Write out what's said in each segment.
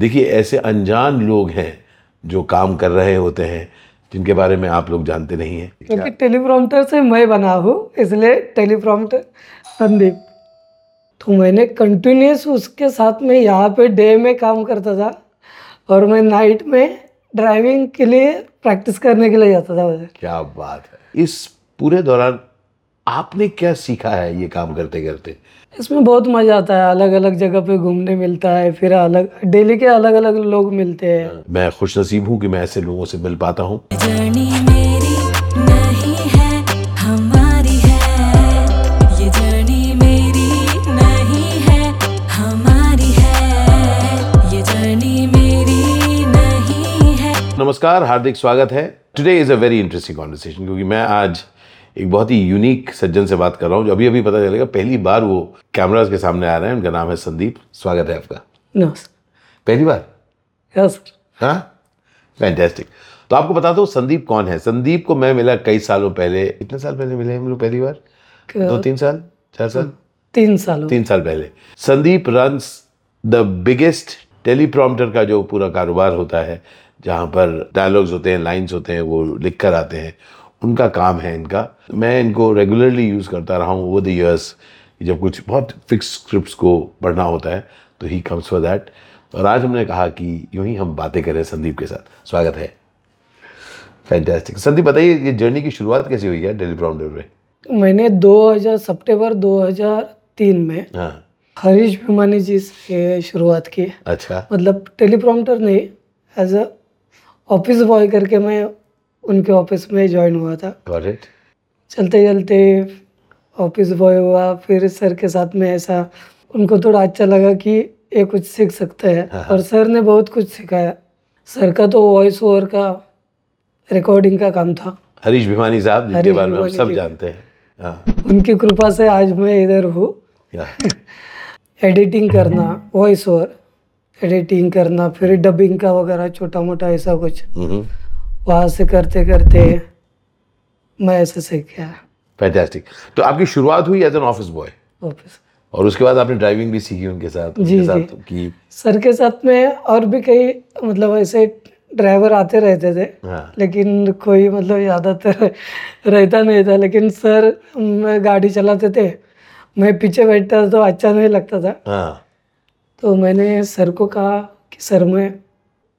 देखिए ऐसे अनजान लोग हैं जो काम कर रहे होते हैं जिनके बारे में आप लोग जानते नहीं हैं। क्योंकि टेलीप्रॉम्प्टर से मैं बना हूँ इसलिए टेलीप्रॉम्प्टर संदीप तो मैंने कंटिन्यूस उसके साथ में यहाँ पे डे में काम करता था और मैं नाइट में ड्राइविंग के लिए प्रैक्टिस करने के लिए जाता था। उधर क्या बात है। इस पूरे दौरान आपने क्या सीखा है ये काम करते करते? इसमें बहुत मज़ा आता है अलग अलग जगह पे घूमने मिलता है फिर अलग डेली के अलग अलग लोग मिलते हैं। मैं खुश नसीब हूँ कि मैं ऐसे लोगों से मिल पाता हूँ। जर्नी मेरी नहीं है हमारी है। ये जर्नी मेरी नहीं है हमारी है। ये जर्नी मेरी नहीं है। नमस्कार हार्दिक स्वागत है। Today is a very interesting conversation क्योंकि मैं आज एक बहुत ही यूनिक सज्जन से बात कर रहा हूँ जो अभी अभी पता चलेगा पहली बार वो कैमराज के सामने आ रहे हैं उनका नाम है संदीप। स्वागत है आपका। नमस्ते पहली बार? यस। सर हाँ? फैंटेस्टिक तो आपको बताता हूँ संदीप कौन है? संदीप को मैं मिला कई सालों पहले। कितने साल पहले मिले हम लोग पहली बार? दो तीन साल? चार साल? तीन सालों। तीन साल पहले। Sandeep runs the biggest teleprompter का जो पूरा कारोबार होता है जहाँ पर डायलॉग्स होते हैं लाइंस होते हैं वो लिख कर आते हैं। उनका काम है इनका। मैं इनको रेगुलरली यूज़ करता रहा हूँ ओवर द ईयर्स जब कुछ बहुत फिक्स स्क्रिप्ट्स को पढ़ना होता है तो ही कम्स फॉर दैट और आज हमने कहा कि यूँ ही हम बातें करें संदीप के साथ। स्वागत है। फैंटास्टिक संदीप बताइए ये जर्नी की शुरुआत कैसे हुई है टेलीप्रॉम्प्टर में? मैंने 2000 सितंबर 2003 में हाँ। हरीश भिमानी जी से शुरुआत की। अच्छा। मतलब टेलीप्रॉम्प्टर नहीं एज अ ऑफ़िस बॉय करके मैं उनके ऑफ़िस में ज्वाइन हुआ था। चलते चलते ऑफ़िस बॉय हुआ फिर सर के साथ में ऐसा उनको थोड़ा अच्छा लगा कि ये कुछ सीख सकते हैं। और सर ने बहुत कुछ सिखाया। सर का तो वॉइस ओवर का रिकॉर्डिंग का काम था। हरीश भिमानी साहब जिनके बारे में हम सब जानते हैं। हाँ। उनकी कृपा से आज मैं इधर हूँ। एडिटिंग करना वॉइस ओवर एडिटिंग करना फिर डबिंग का वगैरह छोटा मोटा ऐसा कुछ। हम्म। वहाँ से करते करते मैं ऐसे सीख गया। फैंटास्टिक तो आपकी शुरुआत हुई as an office boy office और उसके बाद आपने ड्राइविंग भी सीखी उनके साथ जी, उनके जी। साथ की। सर के साथ में और भी कई मतलब ऐसे ड्राइवर आते रहते थे हाँ। लेकिन कोई मतलब ज़्यादातर रहता नहीं था। लेकिन सर मैं गाड़ी चलाते थे मैं पीछे बैठता था तो अच्छा नहीं लगता था। हाँ। तो मैंने सर को कहा कि सर मैं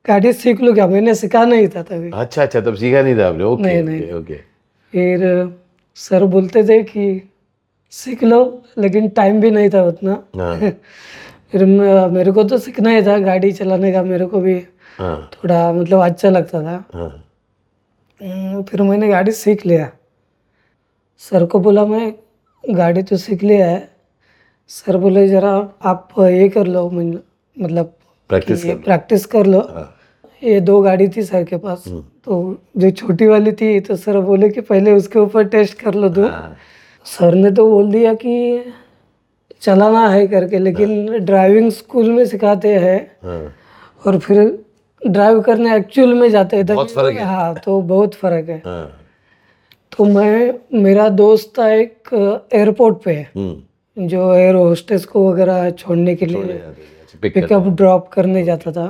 गाड़ी सीख लो क्या? मैंने सिखा नहीं था तभी। अच्छा अच्छा तब सीखा नहीं था आपने? ओके नहीं, ओके नहीं। ओके फिर सर बोलते थे कि सीख लो लेकिन टाइम भी नहीं था उतना। हाँ। फिर मेरे को तो सीखना ही था गाड़ी चलाने का मेरे को भी हाँ। थोड़ा मतलब अच्छा लगता था। हाँ। हम्म, फिर मैंने गाड़ी सीख लिया। सर को बोला मैं गाड़ी तो सीख लिया है। सर बोले जरा आप ये कर लो मतलब प्रैक्टिस कर प्रैक्टिस कर लो। हाँ। ये दो गाड़ी थी सर के पास। तो जो छोटी वाली थी तो सर बोले कि पहले उसके ऊपर टेस्ट कर लो दो। हाँ। सर ने तो बोल दिया कि चलाना है करके लेकिन ड्राइविंग स्कूल में सिखाते हैं। हाँ। और फिर ड्राइव करने एक्चुअल में जाते हैं बहुत फ़र्क है। हाँ तो बहुत फ़र्क है। हाँ। तो मैं मेरा दोस्त था एक एयरपोर्ट पे। हम्म। जो एयर होस्टेस को वगैरह छोड़ने के लिए पिकअप ड्रॉप करने जाता था।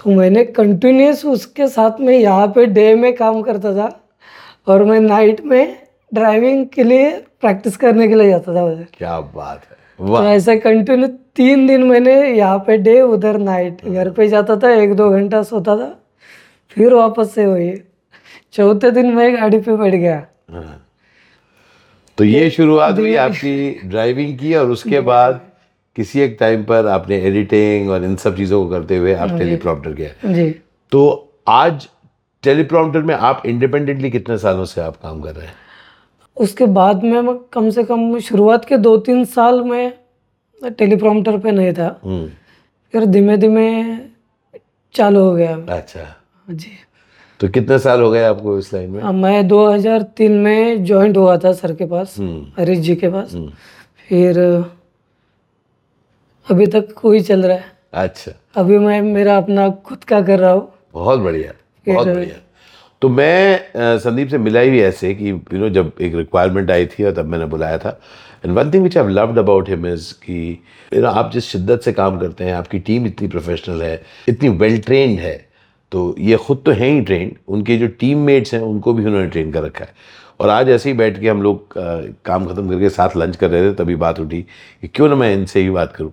तो मैंने कंटिन्यूस उसके साथ में यहाँ पे डे में काम करता था और मैं नाइट में ड्राइविंग के लिए प्रैक्टिस करने के लिए जाता था उधर। क्या बात है। तो ऐसे कंटिन्यू तीन दिन मैंने यहाँ पे डे उधर नाइट घर पे जाता था एक दो घंटा सोता था फिर वापस से वही। चौथे दिन मैं गाड़ी पे बैठ गया। हाँ। तो ये शुरुआत हुई आपकी ड्राइविंग की और उसके बाद किसी एक टाइम पर आपने एडिटिंग और इन सब चीज़ों को करते हुए आप टेलीप्रॉम्प्टर जी। तो आज टेलीप्रॉम्प्टर में आप इंडिपेंडेंटली कितने सालों से आप काम कर रहे हैं? उसके बाद में मैं कम से कम शुरुआत के दो तीन साल में टेलीप्रॉम्प्टर पे नहीं था। हम्म। फिर धीमे धीमे चालू हो गया। अच्छा। जी। तो कितने साल हो गए आपको इस लाइन में? मैं 2003 में ज्वाइंट हुआ था सर के पास हम्म। हरीश जी के पास। हम्म, फिर अभी तक कोई चल रहा है। अच्छा। अभी मैं मेरा अपना खुद का कर रहा हूँ। बहुत बढ़िया बहुत बढ़िया। तो मैं संदीप से मिला ही ऐसे कि यू नो जब एक रिक्वायरमेंट आई थी और तब मैंने बुलाया था। And one thing which I loved about him is कि you know, आप जिस शिद्दत से काम करते हैं आपकी टीम इतनी प्रोफेशनल है इतनी वेल ट्रेंड है तो ये खुद तो हैं ही ट्रेंड उनके जो टीम मेट्स हैं उनको भी उन्होंने ट्रेन कर रखा है। और आज ऐसे ही बैठ के हम लोग काम खत्म करके साथ लंच कर रहे थे तभी बात उठी कि क्यों ना मैं इनसे ही बात करूँ।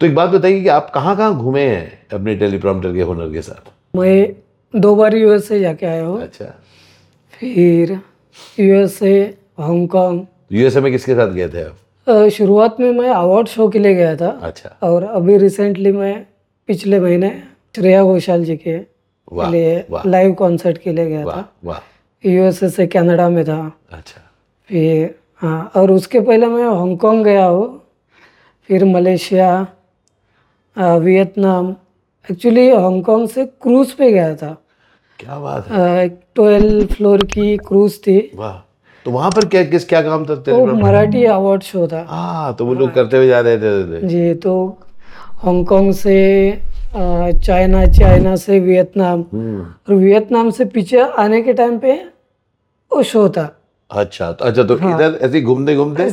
तो एक बात बताइए कि आप कहाँ कहाँ घूमे हैं अपने टेलीप्रॉम्प्टर के हुनर के साथ? मैं दो बार यूएसए जाके आया हूँ। अच्छा। फिर यूएसए हांगकांग यूएसए में किसके साथ गए थे आप? शुरुआत में मैं अवार्ड शो के लिए गया था। अच्छा। और अभी रिसेंटली मैं पिछले महीने श्रेया घोषाल जी के लिए लाइव कॉन्सर्ट के लिए गया था। वाह। यूएसए से कनाडा में था। अच्छा। फिर हाँ और उसके पहले मैं हांगकांग गया हूँ फिर Malaysia Vietnam. Actually Hong Kong से क्रूज़ पे गया था। क्या बात है। ट्वेल्व फ्लोर की क्रूज़ थी। वाह। तो वहाँ पर क्या किस क्या काम था? वो तेरे मराठी अवार्ड शो था। हाँ तो वो लोग करते हुए जा रहे थे जी तो हांगकांग से चाइना चाइना से वियतनाम। हम्म। और वियतनाम से पीछे आने के टाइम पे वो शो था। अच्छा तो अच्छा तो हाँ, इधर ऐसे घूमते घूमते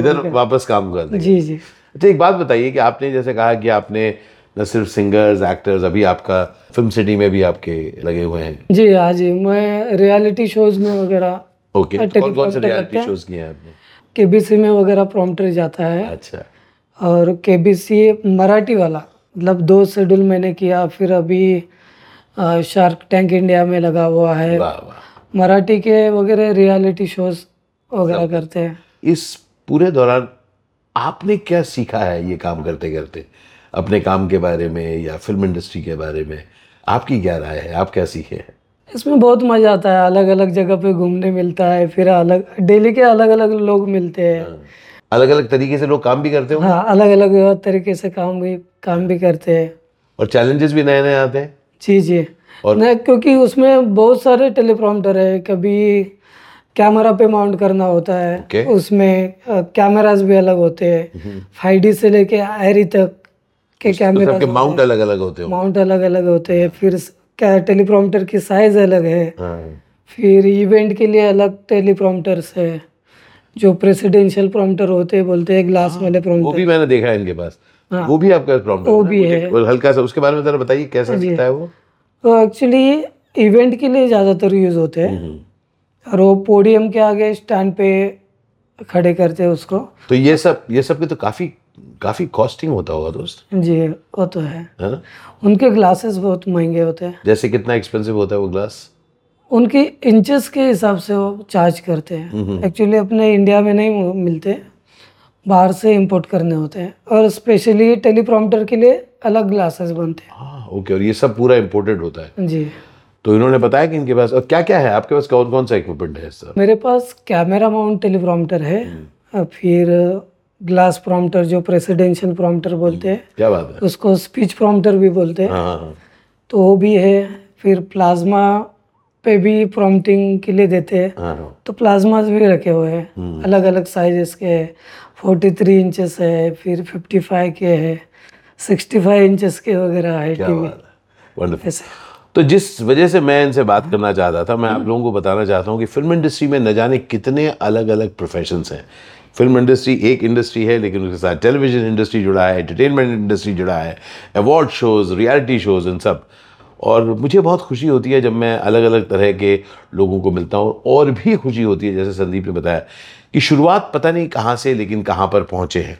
इधर वापस काम करते जी जी। अच्छा एक बात बताइए कि आपने जैसे कहा कि आपने न सिर्फ़ सिंगर्स एक्टर्स अभी आपका फ़िल्म सिटी में भी आपके लगे हुए हैं। जी हाँ जी। मैं रियलिटी शोज़ में वगैरह ओके तो कौन कौन से रियलिटी शोज़ किए हैं आपने? केबीसी में वगैरह प्रॉम्प्टर जाता है। अच्छा। और केबीसी मराठी वाला मतलब दो शेड्यूल मैंने किया फिर अभी शार्क टैंक इंडिया में लगा हुआ है। वाह वाह। मराठी के वगैरह रियलिटी शोज़ वगैरह करते हैं। इस पूरे दौरान आपने क्या सीखा है ये काम करते करते? अपने काम के बारे में या फ़िल्म इंडस्ट्री के बारे में? आपकी क्या राय है? आप क्या सीखे हैं? इसमें बहुत मज़ा आता है। अलग अलग जगह पे घूमने मिलता है फिर अलग डेली के अलग अलग लोग मिलते हैं। अलग अलग तरीके से लोग काम भी करते हो हाँ अलग अलग तरीके से काम भी काम भी करते हैं। और चैलेंजेस भी नए नए आते हैं? जी जी। और- नहीं क्योंकि उसमें बहुत सारे टेलीप्रॉम्प्टर है कभी कैमरा पे माउंट करना होता है Okay. उसमें कैमरास भी अलग होते हैं फाइव से लेके आयरी तक के तो कैमरा सबके माउंट अलग अलग होते हो माउंट अलग अलग होते हैं फिर क्या टेलीप्रॉम्प्टर की साइज़ अलग है हाँ। फिर इवेंट के लिए अलग टेलीप्रॉम्प्टर्स है जो प्रेसिडेंशियल प्रॉम्प्टर होते हैं बोलते हैं ग्लास वाले प्रॉम्प्टर वो भी मैंने देखा है इनके पास। हाँ। वो भी आपका प्रॉम्प्ट वो भी है। हल्का सा उसके बारे में जरा बताइए कैसा दिखता है वो? तो एक्चुअली इवेंट के लिए ज़्यादातर यूज़ होते हैं। हम्म। और वो पोडियम के आगे स्टैंड पे खड़े करते हैं उसको। तो ये सब ये सब की तो काफ़ी काफ़ी कॉस्टिंग होता होगा दोस्त। जी वो तो है। है? उनके ग्लासेस बहुत महँगे होते हैं। जैसे कितना एक्सपेंसिव होता है वो ग्लास उनके इंचेस के हिसाब से वो चार्ज करते हैं। एक्चुअली अपने इंडिया में नहीं मिलते। बाहर से इंपोर्ट करने होते हैं और स्पेशली टेलीप्रॉम्प्टर के लिए अलग ग्लासेस बनते हाँ। ओके और ये सब पूरा इम्पोर्टेड होता है। जी। तो इन्होंने बताया कि इनके पास और क्या क्या है? आपके पास कौन कौन सा इक्विपमेंट है सर मेरे पास कैमरा माउंट टेलीप्रॉम्प्टर है फिर ग्लास प्रॉम्प्टर जो प्रेसिडेंशियल प्रॉम्प्टर बोलते हैं क्या बात है। उसको स्पीच प्रॉम्प्टर भी बोलते हैं। हाँ हाँ हाँ। तो वो भी है फिर प्लाज्मा पे भी प्रॉम्प्टिंग के लिए देते हैं। हाँ हाँ। तो प्लाज्मा भी रखे हुए हैं अलग अलग साइजेस के फोर्टी थ्री इंचेस है फिर फिफ्टी फाइव के है सिक्सटी फाइव इंचेस के वगैरह है टीवी तो जिस वजह से मैं इनसे बात करना चाहता था मैं आप लोगों को बताना चाहता हूँ कि फ़िल्म इंडस्ट्री में न जाने कितने अलग अलग प्रोफेशंस हैं। फ़िल्म इंडस्ट्री एक इंडस्ट्री है लेकिन उसके साथ टेलीविज़न इंडस्ट्री जुड़ा है एंटरटेनमेंट इंडस्ट्री जुड़ा है अवार्ड शोज़ रियलिटी शोज़ इन सब। और मुझे बहुत खुशी होती है जब मैं अलग अलग तरह के लोगों को मिलता हूँ और भी खुशी होती है जैसे संदीप ने बताया। कि शुरुआत पता नहीं कहाँ से लेकिन कहाँ पर पहुँचे हैं।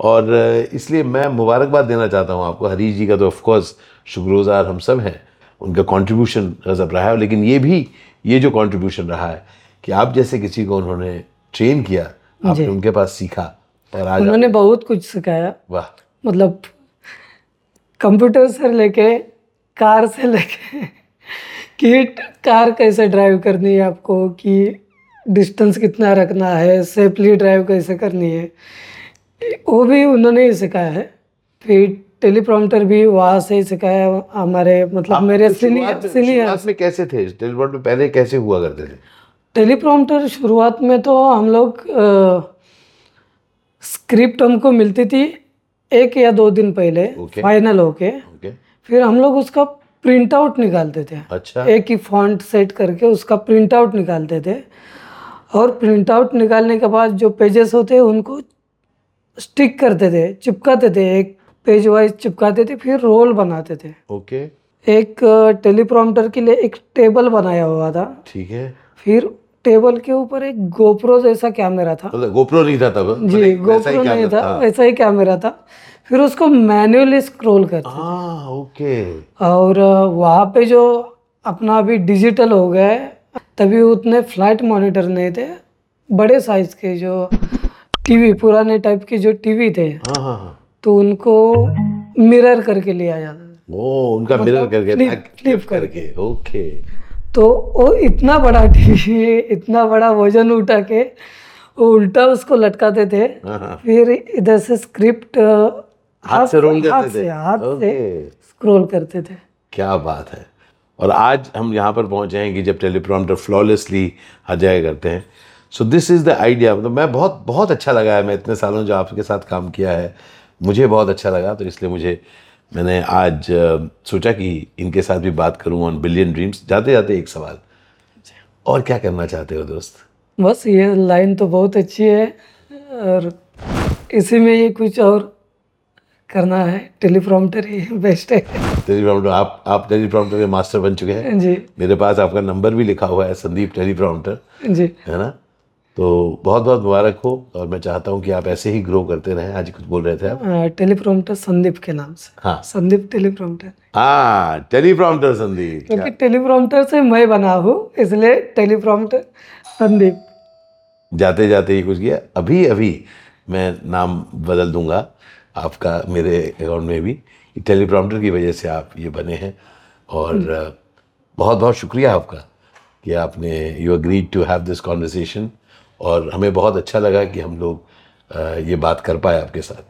और इसलिए मैं मुबारकबाद देना चाहता हूँ आपको। हरीश जी का तो ऑफकोर्स शुक्रगुजार हम सब हैं उनका कंट्रीब्यूशन गजब रहा है। लेकिन ये भी ये जो कंट्रीब्यूशन रहा है कि आप जैसे किसी को उन्होंने ट्रेन किया आपने उनके पास सीखा और आज उन्होंने बहुत कुछ सिखाया। वाह। मतलब कंप्यूटर से लेके कार से लेके कि कार कैसे ड्राइव करनी है आपको कि डिस्टेंस कितना रखना है सेफली ड्राइव कैसे करनी है वो भी उन्होंने ही सिखाया है। फिर टेलीप्रॉम्प्टर भी वहाँ से ही सिखाया हमारे मतलब मेरे सीनियर में- सीनियर में कैसे थे? में पहले कैसे हुआ करते थे? टेलीप्रॉम्प्टर शुरुआत में तो हम लोग स्क्रिप्ट हमको मिलती थी एक या दो दिन पहले Okay. फाइनल होके। फिर हम लोग उसका प्रिंट आउट निकालते थे। अच्छा। एक ही फॉन्ट सेट करके उसका प्रिंट आउट निकालते थे। और प्रिंट आउट निकालने के बाद जो पेजेस होते हैं उनको स्टिक करते थे चिपकाते थे एक पेज वाइज चिपकाते थे फिर रोल बनाते थे। ओके एक टेलीप्रॉम्प्टर के लिए एक टेबल बनाया हुआ था। ठीक है। फिर टेबल के ऊपर एक गोप्रो जैसा कैमरा था। मतलब गोप्रो नहीं था तब जी मतलब गोप्रो नहीं कैमरा था। वैसा ही कैमरा था। फिर उसको मैन्युअली स्क्रॉल करते हाँ ओके और वहाँ पे जो अपना अभी डिजिटल हो गया है तभी उतने फ़्लाइट मॉनिटर नहीं थे बड़े साइज़ के जो टीवी पुराने टाइप के जो टीवी थे हाँ हाँ हाँ। तो उनको मिरर करके लिया जाता था। ओ उनका मिरर करके flip flip करके ओके। तो वो इतना बड़ा टीवी इतना बड़ा वज़न उठा के वो उल्टा उसको लटकाते थे हाँ हाँ। फिर इधर से स्क्रिप्ट हाथ से रोल करते थे? हाथ से स्क्रॉल करते थे। क्या बात है। और आज हम यहाँ पर पहुँचे कि जब टेलीप्रॉम्प्टर फ्लॉलेसली आ जगह करते हैं। So this is the idea मतलब मैं बहुत बहुत अच्छा लगा है, मैं इतने सालों जो आपके साथ काम किया है, मुझे बहुत अच्छा लगा तो इसलिए मुझे, मैंने आज सोचा कि इनके साथ भी बात करूँ ऑन बिलियन ड्रीम्स जाते जाते एक सवाल। और क्या करना चाहते हो दोस्त? बस ये लाइन तो बहुत अच्छी है, और इसी में ये कुछ और करना है टेलीप्रॉम्प्टर ही बेस्ट है। टेलीप्रॉम्प्टर आप आप टेलीप्रॉम्प्टर के मास्टर बन चुके हैं। जी। मेरे पास आपका नंबर भी लिखा हुआ है संदीप टेलीप्रॉम्प्टर। जी। है ना? तो बहुत बहुत मुबारक हो और मैं चाहता हूँ कि आप ऐसे ही ग्रो करते रहें। आज कुछ बोल रहे थे आप? टेलीप्रॉम्प्टर संदीप के नाम से। हाँ। संदीप टेलीप्रॉम्प्टर। हाँ टेलीप्रॉम्प्टर संदीप क्योंकि टेलीप्रॉम्प्टर से मैं बना हूँ इसलिए टेलीप्रॉम्प्टर संदीप। जाते जाते ही कुछ किया। अभी अभी मैं नाम बदल दूँगा आपका मेरे अकाउंट में भी। टेलीप्रॉम्प्टर की वजह से आप ये बने हैं। और बहुत बहुत शुक्रिया आपका कि आपने you agreed to have this conversation और हमें बहुत अच्छा लगा कि हम लोग ये बात कर पाए आपके साथ।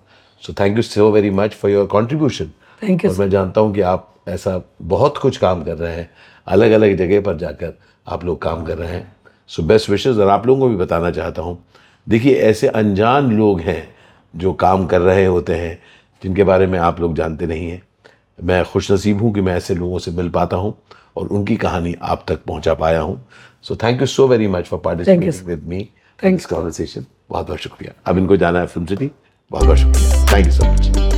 So thank you so very much for your contribution thank you मैं जानता हूँ कि आप ऐसा बहुत कुछ काम कर रहे हैं अलग अलग जगह पर जाकर आप लोग काम कर रहे हैं। सो बेस्ट विशेज़ और आप लोगों को भी बताना चाहता हूँ। देखिए ऐसे अनजान लोग हैं जो काम कर रहे होते हैं जिनके बारे में आप लोग जानते नहीं हैं। मैं खुश नसीब हूँ कि मैं ऐसे लोगों से मिल पाता हूँ और उनकी कहानी आप तक पहुँचा पाया हूँ। So thank you so very much for participating with me thanks conversation बहुत बहुत शुक्रिया। अब इनको जाना है फ़िल्म सिटी बहुत बहुत शुक्रिया। Thank you so much